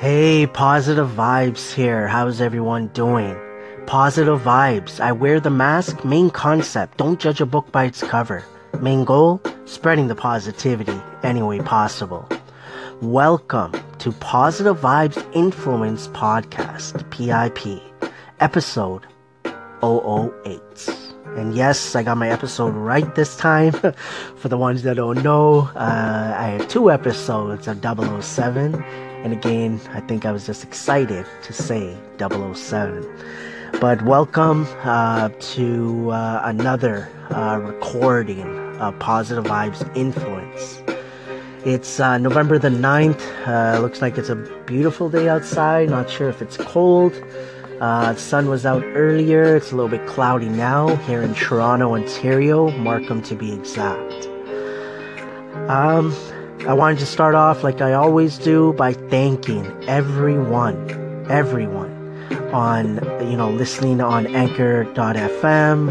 Hey, positive vibes here. How's everyone doing? Positive vibes. I wear the mask. Main concept. Don't judge a book by its cover. Main goal? Spreading the positivity any way possible. Welcome to Positive Vibes Influence Podcast, PIP, episode 008. And yes, I got my episode right this time. For the ones that don't know, uh, I have two episodes of 007 and again, I think I was just excited to say 007. But welcome uh, to uh, another uh, recording of Positive Vibes Influence. It's uh, November the 9th. Uh, looks like it's a beautiful day outside. Not sure if it's cold. Uh, the sun was out earlier. It's a little bit cloudy now here in Toronto, Ontario, Markham to be exact. Um, I wanted to start off like I always do by thanking everyone, everyone on, you know, listening on anchor.fm,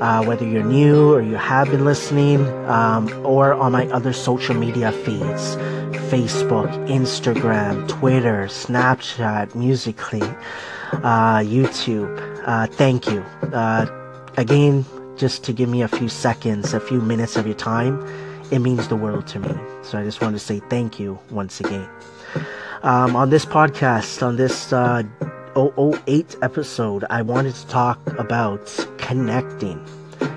uh, whether you're new or you have been listening, um, or on my other social media feeds Facebook, Instagram, Twitter, Snapchat, Musical.ly, uh, YouTube. Uh, thank you. Uh, again, just to give me a few seconds, a few minutes of your time it means the world to me. So I just want to say thank you once again. Um, on this podcast, on this uh, 008 episode, I wanted to talk about connecting.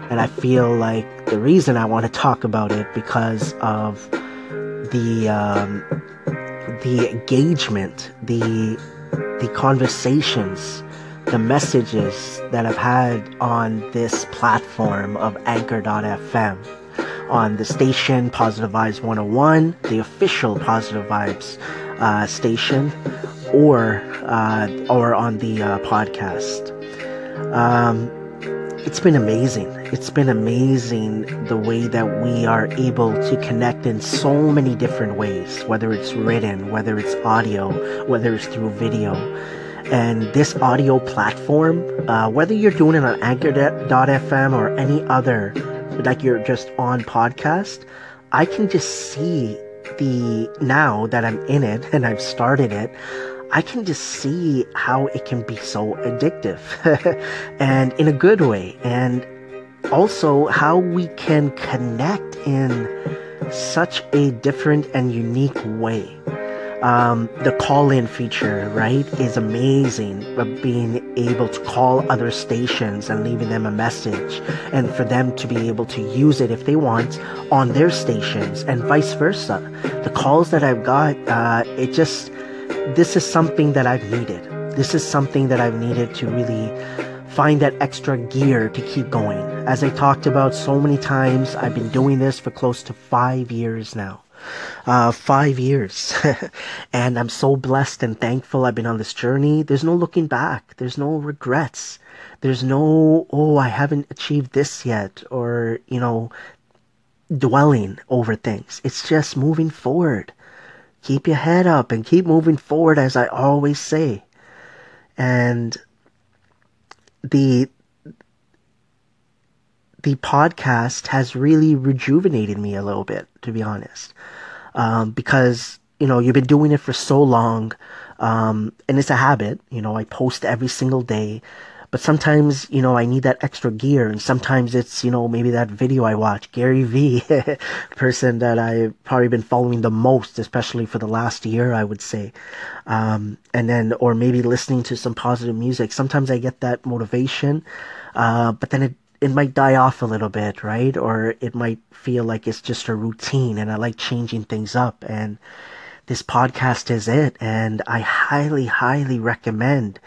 And I feel like the reason I want to talk about it because of the um, the engagement, the the conversations, the messages that I've had on this platform of Anchor.fm on the station Positive Vibes 101, the official Positive Vibes uh, station, or uh, or on the uh, podcast. Um, it's been amazing. It's been amazing the way that we are able to connect in so many different ways, whether it's written, whether it's audio, whether it's through video. And this audio platform, uh, whether you're doing it on Anchor.fm or any other like you're just on podcast, I can just see the now that I'm in it and I've started it, I can just see how it can be so addictive and in a good way. And also how we can connect in such a different and unique way. Um, the call in feature, right, is amazing. But being able to call other stations and leaving them a message, and for them to be able to use it if they want on their stations, and vice versa. The calls that I've got, uh, it just, this is something that I've needed. This is something that I've needed to really find that extra gear to keep going. As I talked about so many times, I've been doing this for close to five years now uh, five years. and I'm so blessed and thankful I've been on this journey. There's no looking back. There's no regrets. There's no, oh, I haven't achieved this yet, or, you know, dwelling over things. It's just moving forward. Keep your head up and keep moving forward, as I always say. And the the podcast has really rejuvenated me a little bit, to be honest um, because you know you've been doing it for so long, um, and it's a habit. You know, I post every single day, but sometimes you know I need that extra gear, and sometimes it's you know maybe that video I watch, Gary Vee, person that I've probably been following the most, especially for the last year, I would say, um, and then or maybe listening to some positive music. Sometimes I get that motivation, uh, but then it it might die off a little bit, right? Or it might feel like it's just a routine and I like changing things up. And this podcast is it. And I highly, highly recommend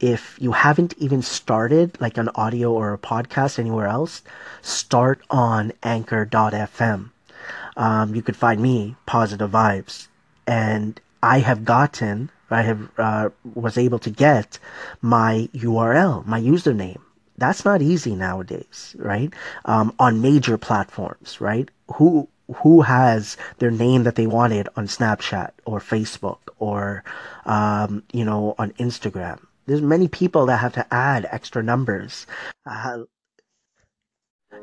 if you haven't even started like an audio or a podcast anywhere else, start on anchor.fm. Um, you could find me, Positive Vibes. And I have gotten, I have, uh, was able to get my URL, my username that's not easy nowadays, right? Um, on major platforms, right? Who who has their name that they wanted on Snapchat or Facebook or um, you know on Instagram? There's many people that have to add extra numbers. Uh,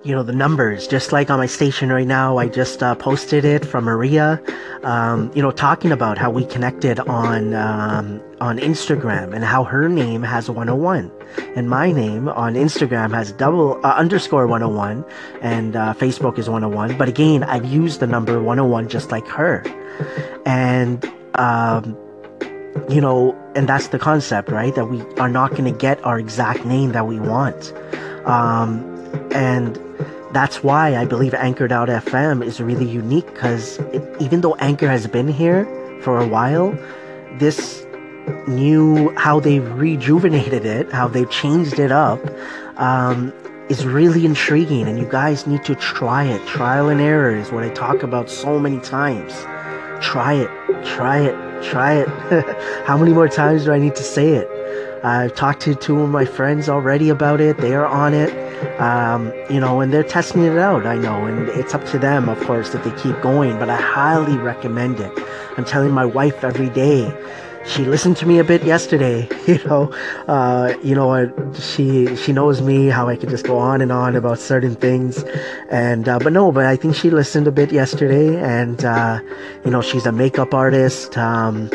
you know the numbers just like on my station right now i just uh, posted it from maria um, you know talking about how we connected on um, on instagram and how her name has 101 and my name on instagram has double uh, underscore 101 and uh, facebook is 101 but again i've used the number 101 just like her. And um, you know and that's the concept right? That we are not going to get our exact name that we want. Um, and that's why I believe Anchor.fm is really unique because even though Anchor has been here for a while, this new, how they've rejuvenated it, how they've changed it up, um, is really intriguing. And you guys need to try it. Trial and error is what I talk about so many times. Try it, try it, try it. how many more times do I need to say it? I've talked to two of my friends already about it. They are on it, um, you know, and they're testing it out. I know, and it's up to them, of course, if they keep going. But I highly recommend it. I'm telling my wife every day. She listened to me a bit yesterday, you know. Uh, you know, she she knows me how I could just go on and on about certain things, and uh, but no, but I think she listened a bit yesterday, and uh, you know, she's a makeup artist. Um,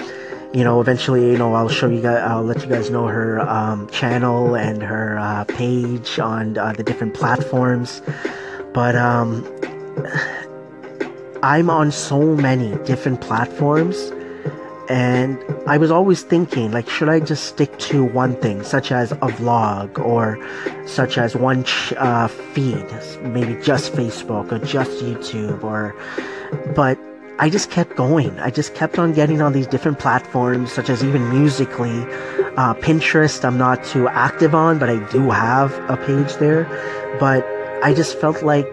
you know, eventually, you know, I'll show you guys, I'll let you guys know her um, channel and her uh, page on uh, the different platforms. But um, I'm on so many different platforms, and I was always thinking, like, should I just stick to one thing, such as a vlog or such as one ch- uh, feed, maybe just Facebook or just YouTube, or, but I just kept going. I just kept on getting on these different platforms, such as even Musical.ly, uh, Pinterest. I'm not too active on, but I do have a page there. But I just felt like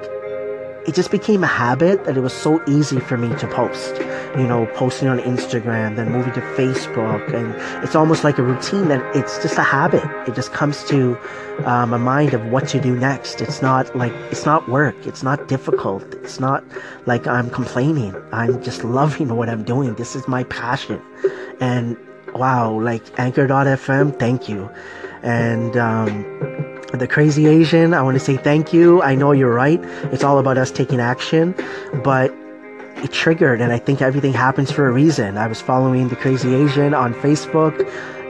it just became a habit that it was so easy for me to post. You know, posting on Instagram, then moving to Facebook, and it's almost like a routine that it's just a habit. It just comes to um, a mind of what to do next. It's not like it's not work. It's not difficult. It's not like I'm complaining. I'm just loving what I'm doing. This is my passion, and wow, like Anchor.fm, thank you, and. Um, the crazy Asian, I want to say thank you. I know you're right. It's all about us taking action, but it triggered, and I think everything happens for a reason. I was following the crazy Asian on Facebook,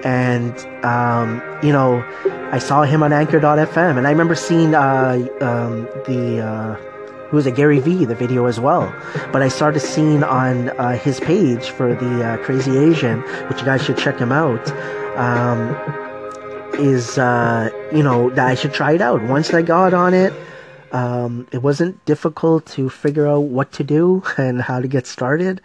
and um, you know, I saw him on Anchor.fm, and I remember seeing uh, um, the. Uh, who was a Gary Vee, the video as well. But I started seeing on uh, his page for the uh, Crazy Asian, which you guys should check him out. Um, is uh, you know that I should try it out. Once I got on it, um, it wasn't difficult to figure out what to do and how to get started,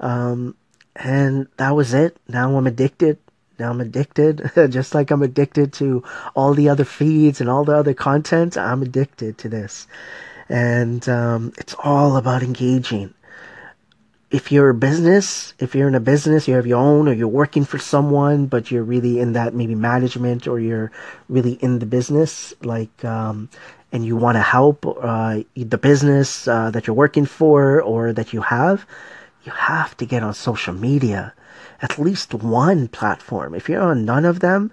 um, and that was it. Now I'm addicted. Now I'm addicted, just like I'm addicted to all the other feeds and all the other content. I'm addicted to this, and um, it's all about engaging if you're a business, if you're in a business, you have your own, or you're working for someone, but you're really in that maybe management, or you're really in the business, like, um, and you want to help uh, the business uh, that you're working for or that you have, you have to get on social media, at least one platform. If you're on none of them,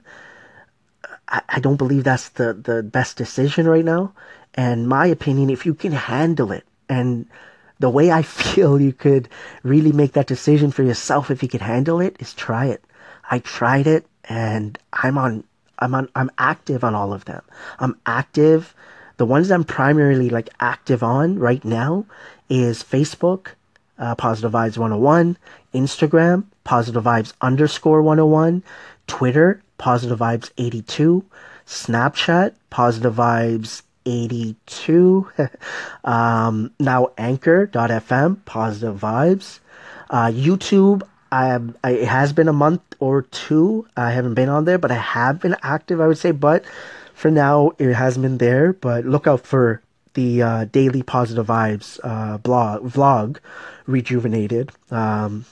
I, I don't believe that's the the best decision right now. And my opinion, if you can handle it and the way I feel you could really make that decision for yourself if you could handle it is try it. I tried it and I'm on I'm on I'm active on all of them. I'm active. The ones I'm primarily like active on right now is Facebook, uh, Positive Vibes 101, Instagram, Positive Vibes underscore 101, Twitter, Positive Vibes 82, Snapchat, Positive Vibes 82. um, now Anchor.fm, positive vibes. Uh, YouTube, I, I, it has been a month or two. I haven't been on there, but I have been active, I would say. But for now, it hasn't been there. But look out for the uh, daily positive vibes uh, blog vlog, rejuvenated. Um,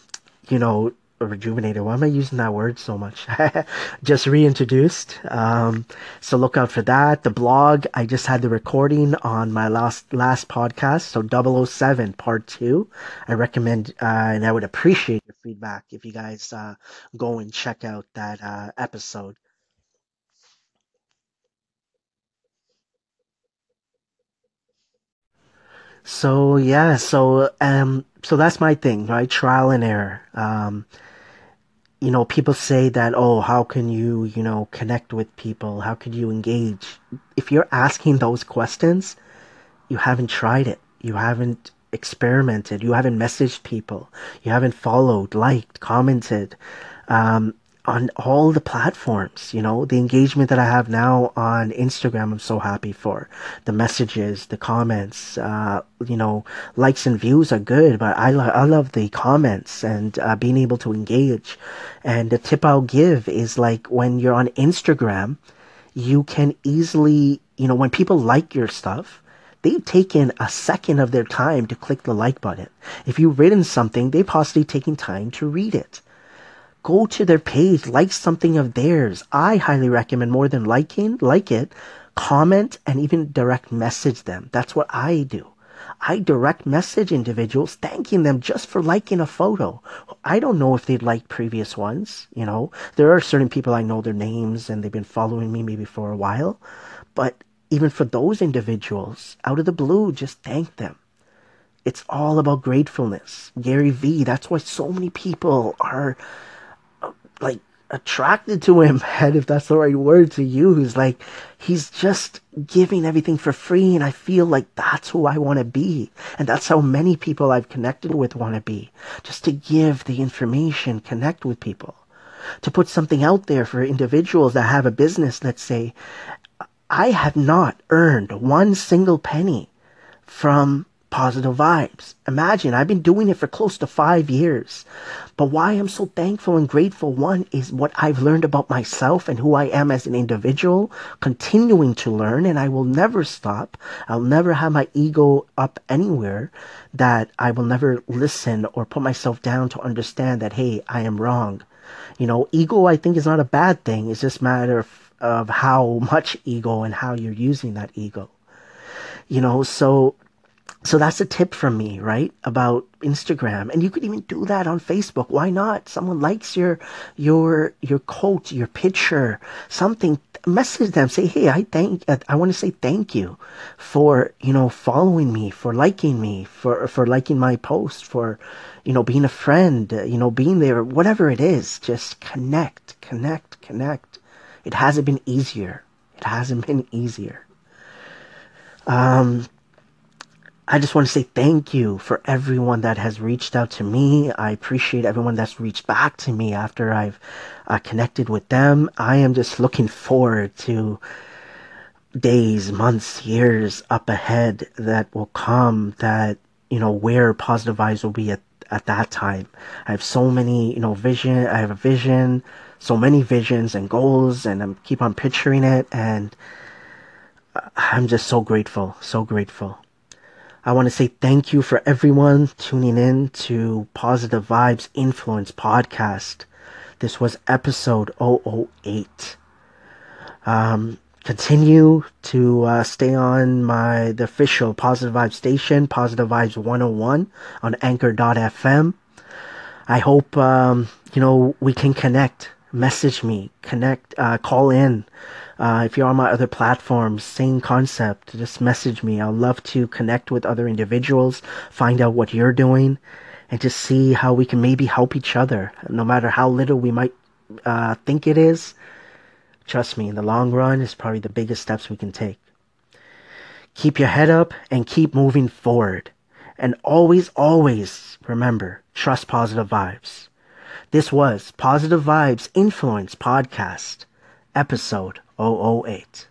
you know, rejuvenated. Why am I using that word so much? just reintroduced. Um, so look out for that. The blog, I just had the recording on my last last podcast, so 007 part two. I recommend uh, and I would appreciate your feedback if you guys uh, go and check out that uh, episode. So yeah, so um, so that's my thing, right? Trial and error. Um, you know, people say that, oh, how can you, you know, connect with people? How could you engage? If you're asking those questions, you haven't tried it. You haven't experimented. You haven't messaged people. You haven't followed, liked, commented. Um, on all the platforms, you know, the engagement that I have now on Instagram, I'm so happy for the messages, the comments, uh, you know, likes and views are good, but I, lo- I love the comments and uh, being able to engage. And the tip I'll give is like when you're on Instagram, you can easily, you know, when people like your stuff, they've taken a second of their time to click the like button. If you've written something, they've possibly taken time to read it go to their page, like something of theirs. I highly recommend more than liking, like it, comment and even direct message them. That's what I do. I direct message individuals thanking them just for liking a photo. I don't know if they'd like previous ones, you know. There are certain people I know their names and they've been following me maybe for a while. But even for those individuals, out of the blue, just thank them. It's all about gratefulness. Gary Vee, that's why so many people are like attracted to him, and if that's the right word to use, like he's just giving everything for free, and I feel like that's who I want to be, and that's how many people I've connected with want to be, just to give the information, connect with people, to put something out there for individuals that have a business. Let's say, I have not earned one single penny from positive vibes. Imagine, I've been doing it for close to five years. But why I'm so thankful and grateful, one, is what I've learned about myself and who I am as an individual, continuing to learn, and I will never stop. I'll never have my ego up anywhere that I will never listen or put myself down to understand that, hey, I am wrong. You know, ego, I think, is not a bad thing. It's just matter of, of how much ego and how you're using that ego. You know, so so that's a tip from me, right? About Instagram. And you could even do that on Facebook. Why not? Someone likes your your your quote, your picture, something message them say hey i thank i want to say thank you for you know following me for liking me for for liking my post for you know being a friend you know being there whatever it is just connect connect connect it hasn't been easier it hasn't been easier um I just want to say thank you for everyone that has reached out to me. I appreciate everyone that's reached back to me after I've uh, connected with them. I am just looking forward to days, months, years up ahead that will come that, you know, where positive vibes will be at, at that time. I have so many, you know, vision. I have a vision, so many visions and goals and I keep on picturing it. And I'm just so grateful, so grateful. I want to say thank you for everyone tuning in to Positive Vibes Influence Podcast. This was episode 008. Um, continue to uh, stay on my the official Positive Vibes station, Positive Vibes 101 on Anchor.fm. I hope um, you know we can connect. Message me, connect, uh, call in. Uh, if you're on my other platforms, same concept. Just message me. I'd love to connect with other individuals, find out what you're doing, and just see how we can maybe help each other. No matter how little we might uh, think it is, trust me, in the long run, it's probably the biggest steps we can take. Keep your head up and keep moving forward. And always, always remember, trust positive vibes. This was Positive Vibes Influence Podcast, episode 008.